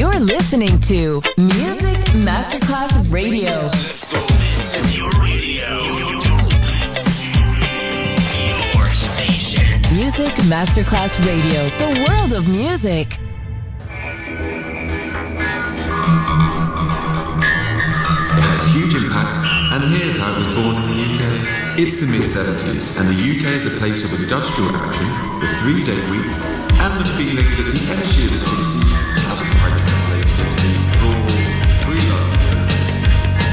You're listening to Music Masterclass Radio. This is your radio. Your station. Music Masterclass Radio, the world of music. It had a huge impact, and here's how it was born in the UK. It's the mid 70s, and the UK is a place of industrial action, the three day week, and the feeling that the energy of the 60s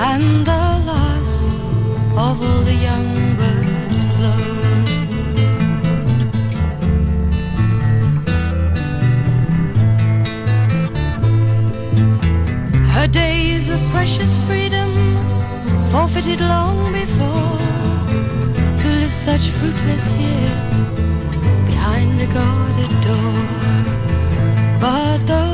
And the last of all the young birds flown. Her days of precious freedom forfeited long before to live such fruitless years behind a guarded door. But those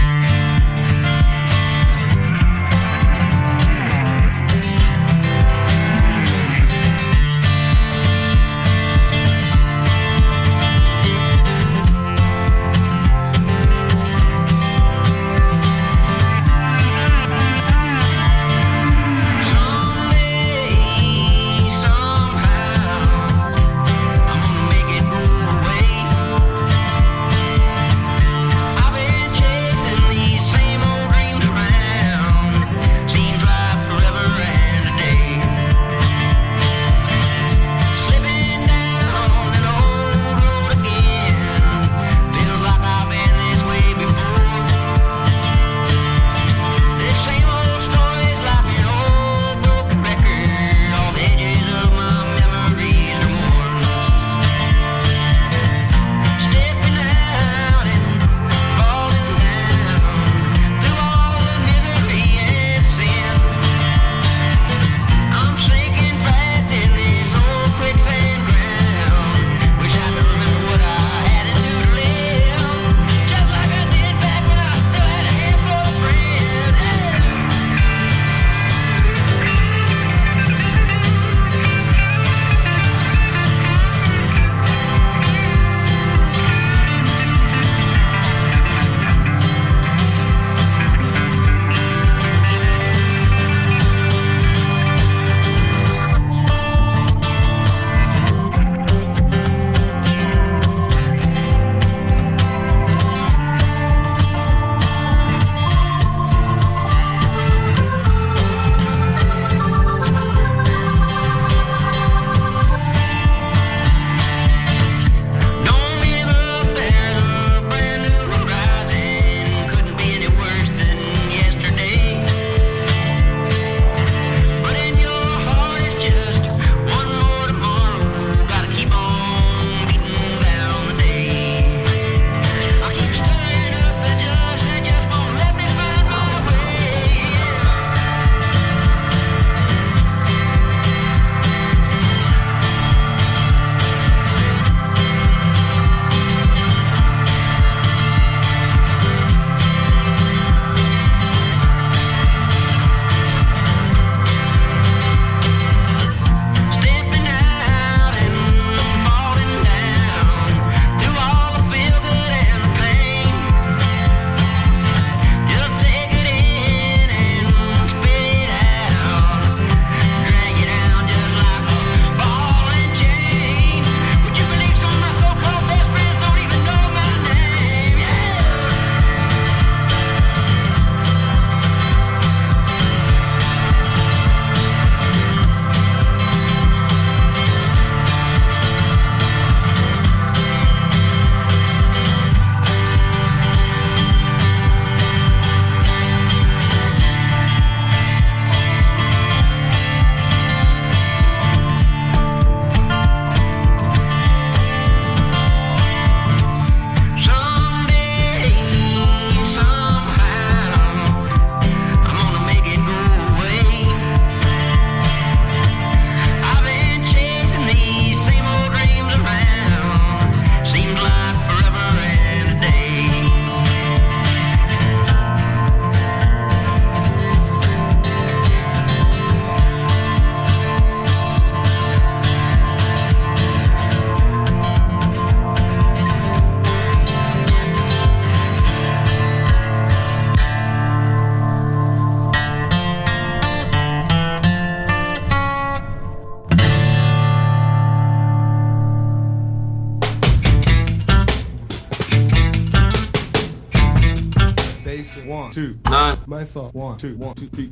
Thought. One, two, one, two, three.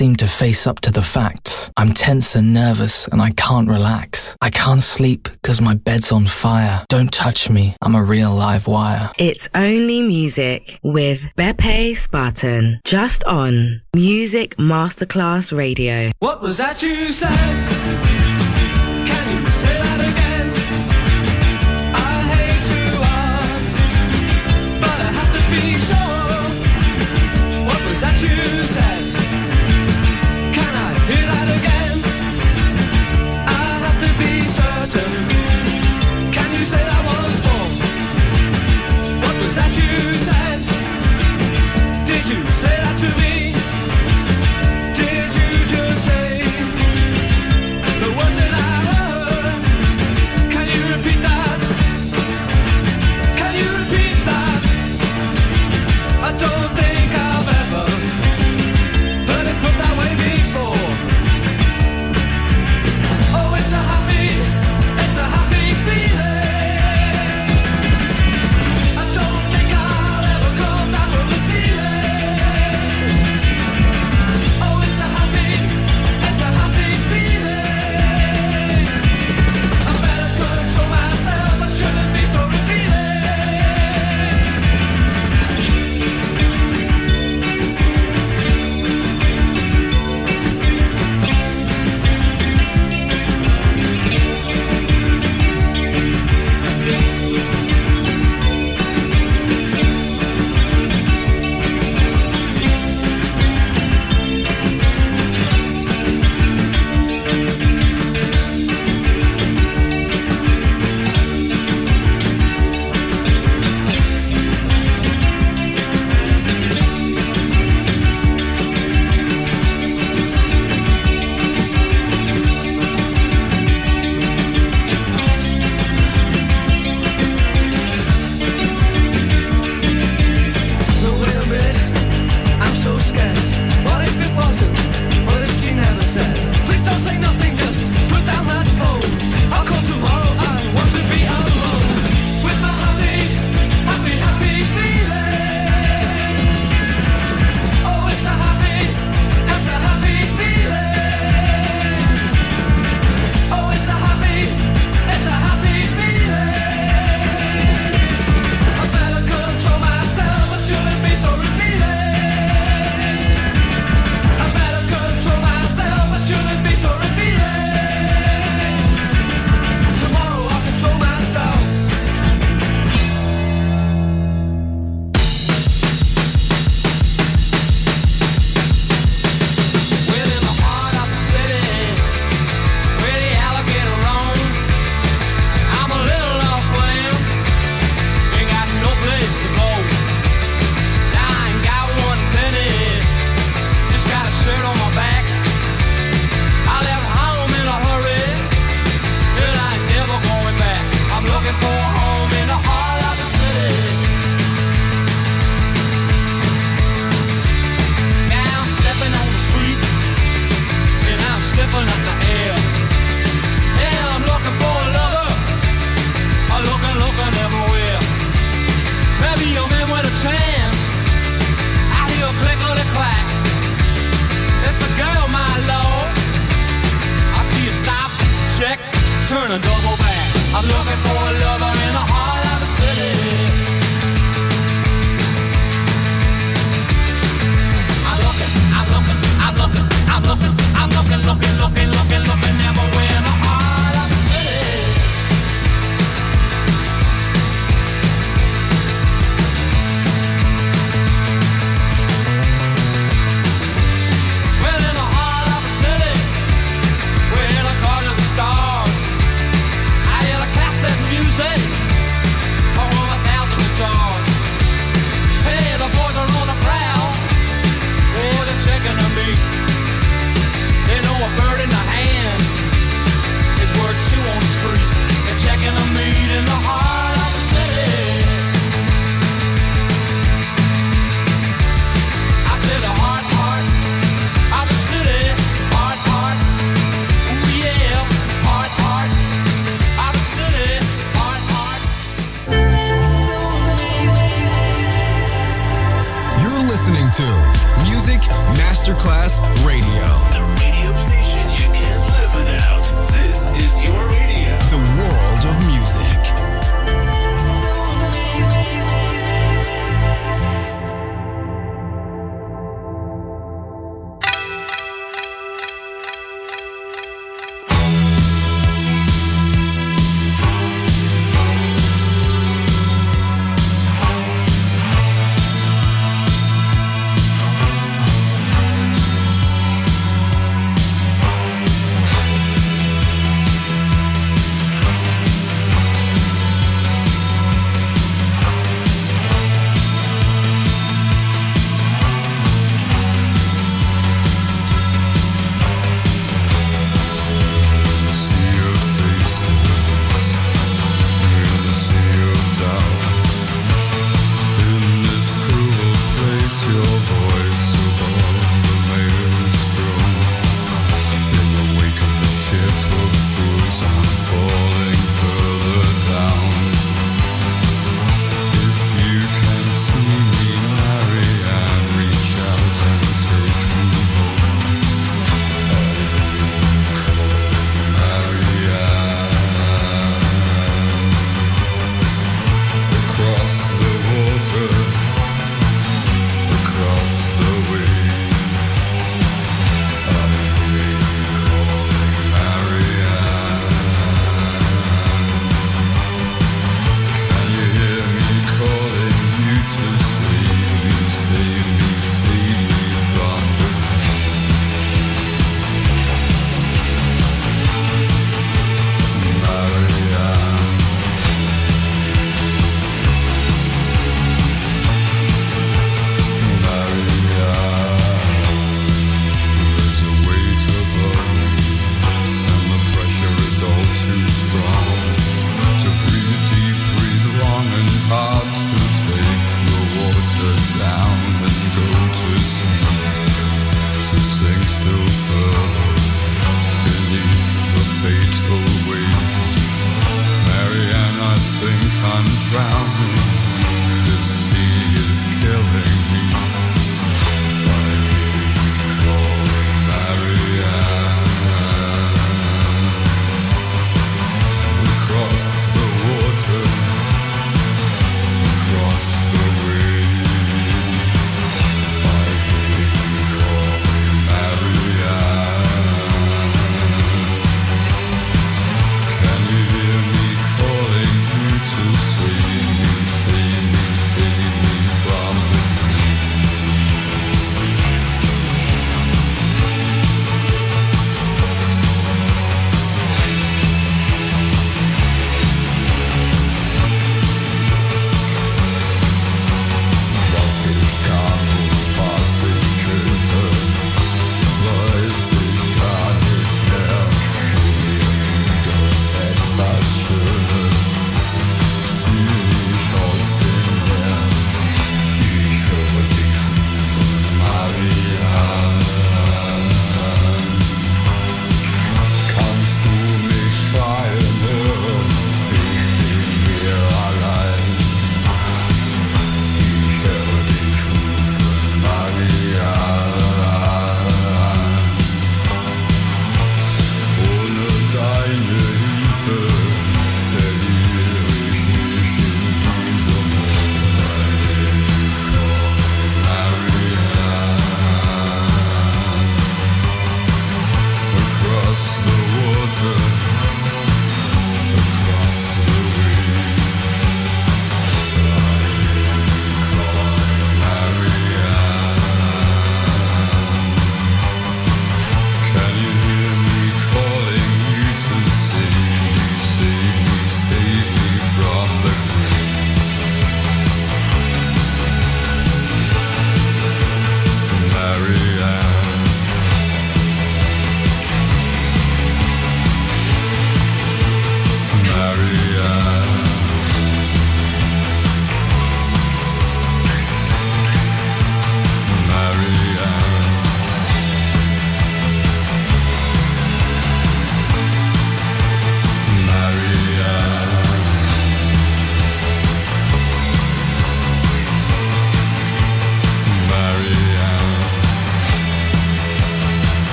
seem to face up to the facts. I'm tense and nervous and I can't relax. I can't sleep because my bed's on fire. Don't touch me. I'm a real live wire. It's only music with Beppe Spatten. Just on Music Masterclass Radio. What was that you said? that you said choose that you? Did you say that to me?